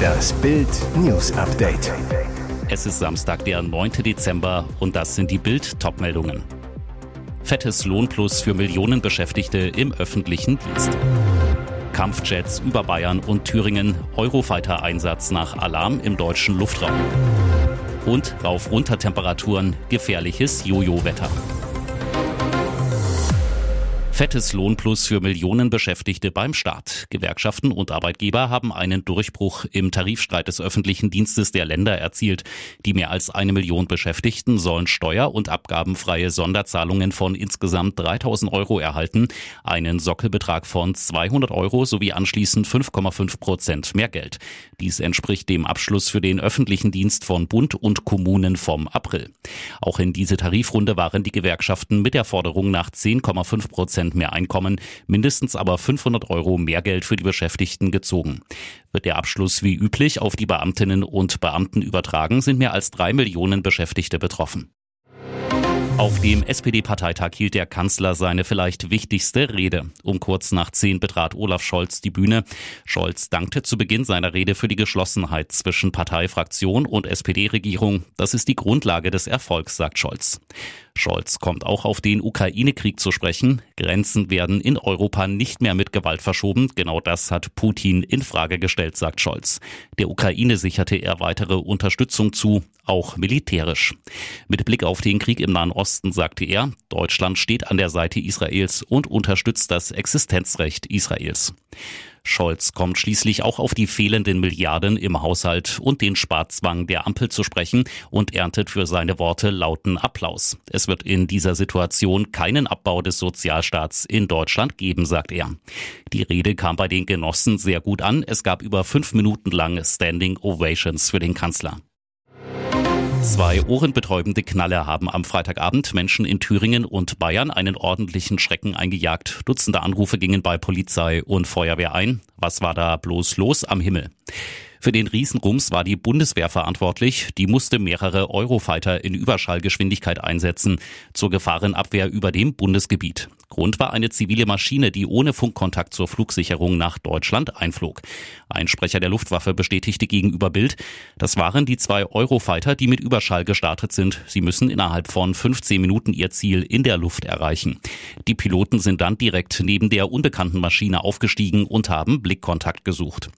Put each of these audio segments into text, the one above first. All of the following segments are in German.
Das Bild News Update. Es ist Samstag, der 9. Dezember und das sind die Bild Topmeldungen. Fettes Lohnplus für Millionen Beschäftigte im öffentlichen Dienst. Kampfjets über Bayern und Thüringen, Eurofighter-Einsatz nach Alarm im deutschen Luftraum. Und Rauf-Runter-Temperaturen, gefährliches Jojo-Wetter. Fettes Lohnplus für Millionen Beschäftigte beim Staat. Gewerkschaften und Arbeitgeber haben einen Durchbruch im Tarifstreit des öffentlichen Dienstes der Länder erzielt. Die mehr als eine Million Beschäftigten sollen steuer- und abgabenfreie Sonderzahlungen von insgesamt 3000 Euro erhalten, einen Sockelbetrag von 200 Euro sowie anschließend 5,5 Prozent mehr Geld. Dies entspricht dem Abschluss für den öffentlichen Dienst von Bund und Kommunen vom April. Auch in diese Tarifrunde waren die Gewerkschaften mit der Forderung nach 10,5 Prozent Prozent mehr Einkommen, mindestens aber 500 Euro mehr Geld für die Beschäftigten gezogen. Wird der Abschluss wie üblich auf die Beamtinnen und Beamten übertragen, sind mehr als drei Millionen Beschäftigte betroffen. Auf dem SPD-Parteitag hielt der Kanzler seine vielleicht wichtigste Rede. Um kurz nach zehn betrat Olaf Scholz die Bühne. Scholz dankte zu Beginn seiner Rede für die Geschlossenheit zwischen Parteifraktion und SPD-Regierung. Das ist die Grundlage des Erfolgs, sagt Scholz. Scholz kommt auch auf den Ukraine-Krieg zu sprechen. Grenzen werden in Europa nicht mehr mit Gewalt verschoben. Genau das hat Putin in Frage gestellt, sagt Scholz. Der Ukraine sicherte er weitere Unterstützung zu, auch militärisch. Mit Blick auf den Krieg im Nahen Osten sagte er, Deutschland steht an der Seite Israels und unterstützt das Existenzrecht Israels. Scholz kommt schließlich auch auf die fehlenden Milliarden im Haushalt und den Sparzwang der Ampel zu sprechen und erntet für seine Worte lauten Applaus. Es wird in dieser Situation keinen Abbau des Sozialstaats in Deutschland geben, sagt er. Die Rede kam bei den Genossen sehr gut an. Es gab über fünf Minuten lang Standing Ovations für den Kanzler. Zwei ohrenbetäubende Knaller haben am Freitagabend Menschen in Thüringen und Bayern einen ordentlichen Schrecken eingejagt. Dutzende Anrufe gingen bei Polizei und Feuerwehr ein. Was war da bloß los am Himmel? Für den Riesenrums war die Bundeswehr verantwortlich. Die musste mehrere Eurofighter in Überschallgeschwindigkeit einsetzen zur Gefahrenabwehr über dem Bundesgebiet. Grund war eine zivile Maschine, die ohne Funkkontakt zur Flugsicherung nach Deutschland einflog. Ein Sprecher der Luftwaffe bestätigte gegenüber Bild, das waren die zwei Eurofighter, die mit Überschall gestartet sind. Sie müssen innerhalb von 15 Minuten ihr Ziel in der Luft erreichen. Die Piloten sind dann direkt neben der unbekannten Maschine aufgestiegen und haben Blickkontakt gesucht.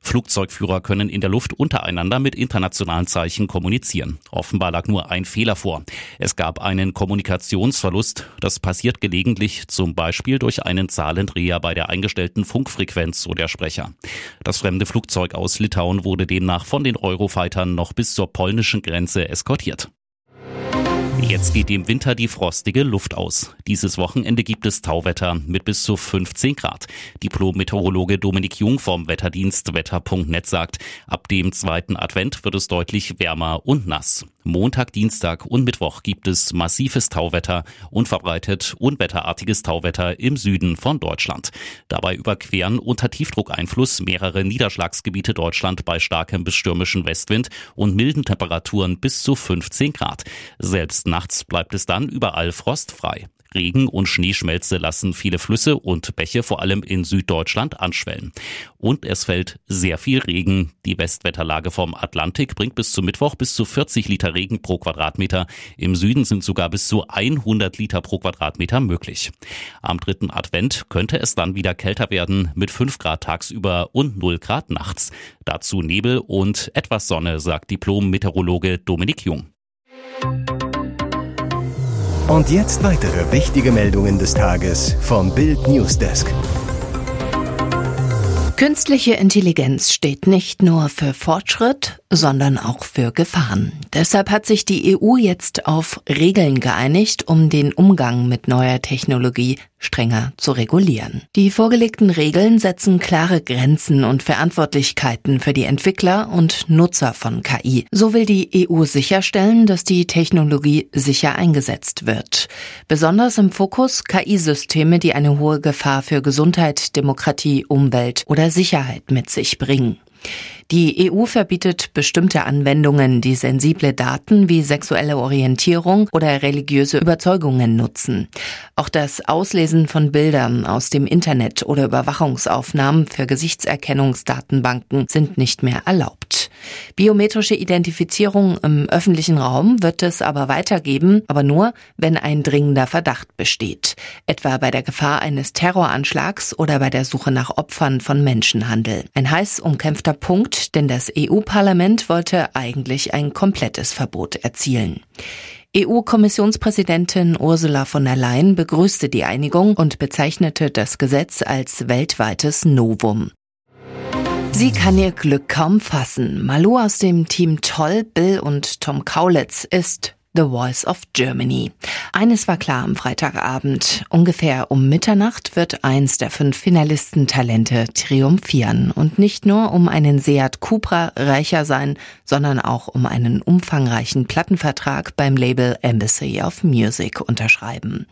Flugzeugführer können in der Luft untereinander mit internationalen Zeichen kommunizieren. Offenbar lag nur ein Fehler vor. Es gab einen Kommunikationsverlust. Das passiert gelegentlich, zum Beispiel durch einen Zahlendreher bei der eingestellten Funkfrequenz, so der Sprecher. Das fremde Flugzeug aus Litauen wurde demnach von den Eurofightern noch bis zur polnischen Grenze eskortiert. Jetzt geht im Winter die frostige Luft aus. Dieses Wochenende gibt es Tauwetter mit bis zu 15 Grad. Diplom-Meteorologe Dominik Jung vom Wetterdienst wetter.net sagt, ab dem zweiten Advent wird es deutlich wärmer und nass. Montag, Dienstag und Mittwoch gibt es massives Tauwetter und verbreitet unwetterartiges Tauwetter im Süden von Deutschland. Dabei überqueren unter Tiefdruckeinfluss mehrere Niederschlagsgebiete Deutschland bei starkem bis stürmischen Westwind und milden Temperaturen bis zu 15 Grad. Selbst nachts bleibt es dann überall frostfrei. Regen und Schneeschmelze lassen viele Flüsse und Bäche vor allem in Süddeutschland anschwellen. Und es fällt sehr viel Regen. Die Westwetterlage vom Atlantik bringt bis zu Mittwoch bis zu 40 Liter Regen pro Quadratmeter. Im Süden sind sogar bis zu 100 Liter pro Quadratmeter möglich. Am dritten Advent könnte es dann wieder kälter werden mit 5 Grad tagsüber und 0 Grad nachts. Dazu Nebel und etwas Sonne, sagt Diplom-Meteorologe Dominik Jung. Und jetzt weitere wichtige Meldungen des Tages vom Bild Newsdesk. Künstliche Intelligenz steht nicht nur für Fortschritt, sondern auch für Gefahren. Deshalb hat sich die EU jetzt auf Regeln geeinigt, um den Umgang mit neuer Technologie strenger zu regulieren. Die vorgelegten Regeln setzen klare Grenzen und Verantwortlichkeiten für die Entwickler und Nutzer von KI. So will die EU sicherstellen, dass die Technologie sicher eingesetzt wird. Besonders im Fokus KI-Systeme, die eine hohe Gefahr für Gesundheit, Demokratie, Umwelt oder Sicherheit mit sich bringen. Die EU verbietet bestimmte Anwendungen, die sensible Daten wie sexuelle Orientierung oder religiöse Überzeugungen nutzen. Auch das Auslesen von Bildern aus dem Internet oder Überwachungsaufnahmen für Gesichtserkennungsdatenbanken sind nicht mehr erlaubt. Biometrische Identifizierung im öffentlichen Raum wird es aber weitergeben, aber nur, wenn ein dringender Verdacht besteht, etwa bei der Gefahr eines Terroranschlags oder bei der Suche nach Opfern von Menschenhandel. Ein heiß umkämpfter Punkt, denn das EU-Parlament wollte eigentlich ein komplettes Verbot erzielen. EU-Kommissionspräsidentin Ursula von der Leyen begrüßte die Einigung und bezeichnete das Gesetz als weltweites Novum. Sie kann ihr Glück kaum fassen. Malu aus dem Team Toll, Bill und Tom Kaulitz ist The Voice of Germany. Eines war klar am Freitagabend. Ungefähr um Mitternacht wird eins der fünf Finalisten-Talente triumphieren. Und nicht nur um einen Seat Cupra reicher sein, sondern auch um einen umfangreichen Plattenvertrag beim Label Embassy of Music unterschreiben.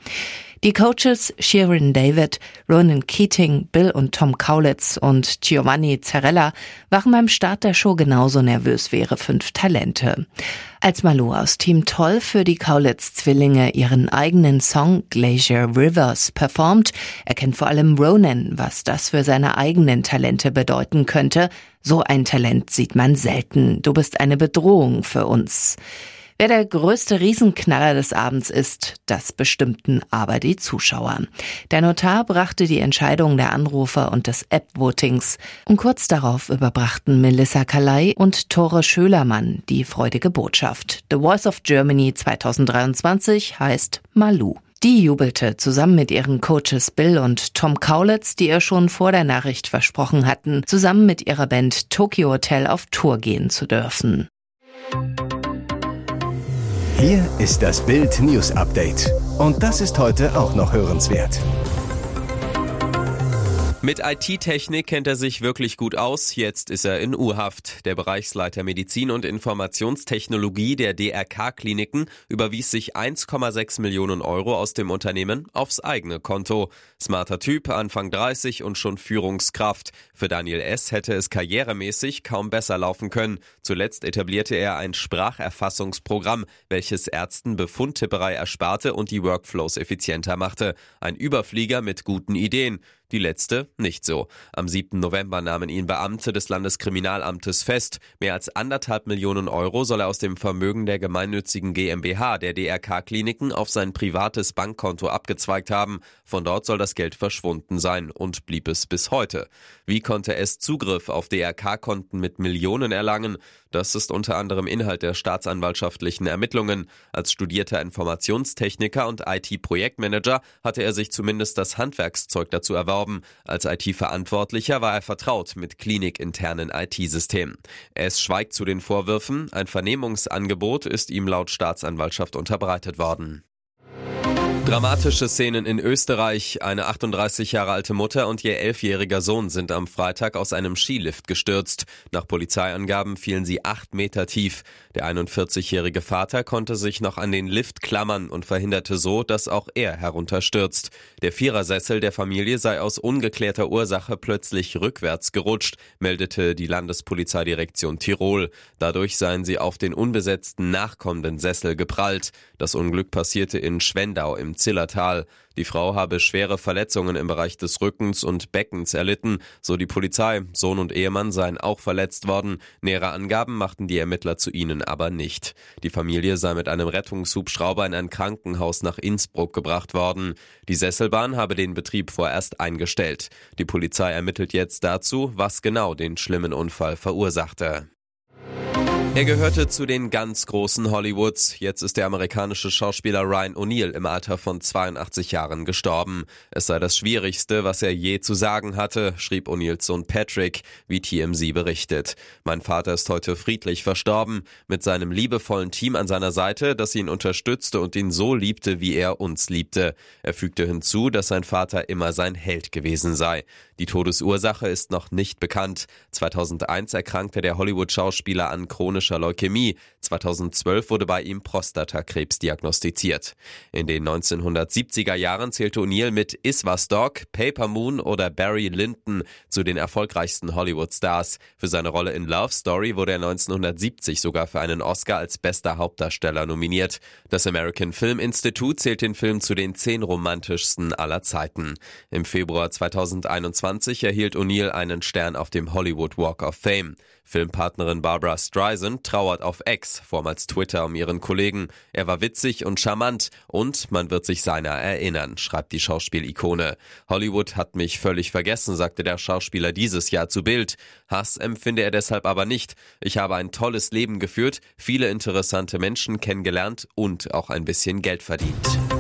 Die Coaches Sharon David, Ronan Keating, Bill und Tom Kaulitz und Giovanni Zarella waren beim Start der Show genauso nervös wie ihre fünf Talente. Als Malou aus Team Toll für die Kaulitz-Zwillinge ihren eigenen Song Glacier Rivers performt, erkennt vor allem Ronan, was das für seine eigenen Talente bedeuten könnte. So ein Talent sieht man selten. Du bist eine Bedrohung für uns. Wer der größte Riesenknaller des Abends ist, das bestimmten aber die Zuschauer. Der Notar brachte die Entscheidung der Anrufer und des App-Votings und kurz darauf überbrachten Melissa Kalei und Tore Schölermann die freudige Botschaft. The Voice of Germany 2023 heißt Malu. Die jubelte zusammen mit ihren Coaches Bill und Tom Kaulitz, die ihr schon vor der Nachricht versprochen hatten, zusammen mit ihrer Band Tokyo Hotel auf Tour gehen zu dürfen. Hier ist das Bild News Update. Und das ist heute auch noch hörenswert. Mit IT-Technik kennt er sich wirklich gut aus. Jetzt ist er in U-Haft. Der Bereichsleiter Medizin und Informationstechnologie der DRK-Kliniken überwies sich 1,6 Millionen Euro aus dem Unternehmen aufs eigene Konto. Smarter Typ, Anfang 30 und schon Führungskraft. Für Daniel S. hätte es karrieremäßig kaum besser laufen können. Zuletzt etablierte er ein Spracherfassungsprogramm, welches Ärzten Befundtipperei ersparte und die Workflows effizienter machte. Ein Überflieger mit guten Ideen. Die letzte nicht so. Am 7. November nahmen ihn Beamte des Landeskriminalamtes fest. Mehr als anderthalb Millionen Euro soll er aus dem Vermögen der gemeinnützigen GmbH der DRK-Kliniken auf sein privates Bankkonto abgezweigt haben. Von dort soll das Geld verschwunden sein und blieb es bis heute. Wie konnte es Zugriff auf DRK-Konten mit Millionen erlangen? Das ist unter anderem Inhalt der staatsanwaltschaftlichen Ermittlungen. Als studierter Informationstechniker und IT-Projektmanager hatte er sich zumindest das Handwerkszeug dazu erworben. Als IT-Verantwortlicher war er vertraut mit klinikinternen IT-Systemen. Es schweigt zu den Vorwürfen. Ein Vernehmungsangebot ist ihm laut Staatsanwaltschaft unterbreitet worden. Dramatische Szenen in Österreich. Eine 38 Jahre alte Mutter und ihr elfjähriger Sohn sind am Freitag aus einem Skilift gestürzt. Nach Polizeiangaben fielen sie acht Meter tief. Der 41-jährige Vater konnte sich noch an den Lift klammern und verhinderte so, dass auch er herunterstürzt. Der Vierersessel der Familie sei aus ungeklärter Ursache plötzlich rückwärts gerutscht, meldete die Landespolizeidirektion Tirol. Dadurch seien sie auf den unbesetzten nachkommenden Sessel geprallt. Das Unglück passierte in Schwendau im Zillertal. Die Frau habe schwere Verletzungen im Bereich des Rückens und Beckens erlitten, so die Polizei. Sohn und Ehemann seien auch verletzt worden. Nähere Angaben machten die Ermittler zu ihnen aber nicht. Die Familie sei mit einem Rettungshubschrauber in ein Krankenhaus nach Innsbruck gebracht worden. Die Sesselbahn habe den Betrieb vorerst eingestellt. Die Polizei ermittelt jetzt dazu, was genau den schlimmen Unfall verursachte. Er gehörte zu den ganz großen Hollywoods. Jetzt ist der amerikanische Schauspieler Ryan O'Neill im Alter von 82 Jahren gestorben. Es sei das Schwierigste, was er je zu sagen hatte, schrieb O'Neills Sohn Patrick, wie TMZ berichtet. Mein Vater ist heute friedlich verstorben, mit seinem liebevollen Team an seiner Seite, das ihn unterstützte und ihn so liebte, wie er uns liebte. Er fügte hinzu, dass sein Vater immer sein Held gewesen sei. Die Todesursache ist noch nicht bekannt. 2001 erkrankte der Hollywood-Schauspieler an chronisch chronischer Leukämie. 2012 wurde bei ihm Prostatakrebs diagnostiziert. In den 1970er Jahren zählte O'Neill mit Iswas Dog, Paper Moon oder Barry Lyndon zu den erfolgreichsten Hollywood-Stars. Für seine Rolle in Love Story wurde er 1970 sogar für einen Oscar als bester Hauptdarsteller nominiert. Das American Film Institute zählt den Film zu den zehn romantischsten aller Zeiten. Im Februar 2021 erhielt O'Neill einen Stern auf dem Hollywood Walk of Fame. Filmpartnerin Barbara Streisand trauert auf X, vormals Twitter, um ihren Kollegen. Er war witzig und charmant und man wird sich seiner erinnern, schreibt die Schauspielikone. Hollywood hat mich völlig vergessen, sagte der Schauspieler dieses Jahr zu Bild. Hass empfinde er deshalb aber nicht. Ich habe ein tolles Leben geführt, viele interessante Menschen kennengelernt und auch ein bisschen Geld verdient.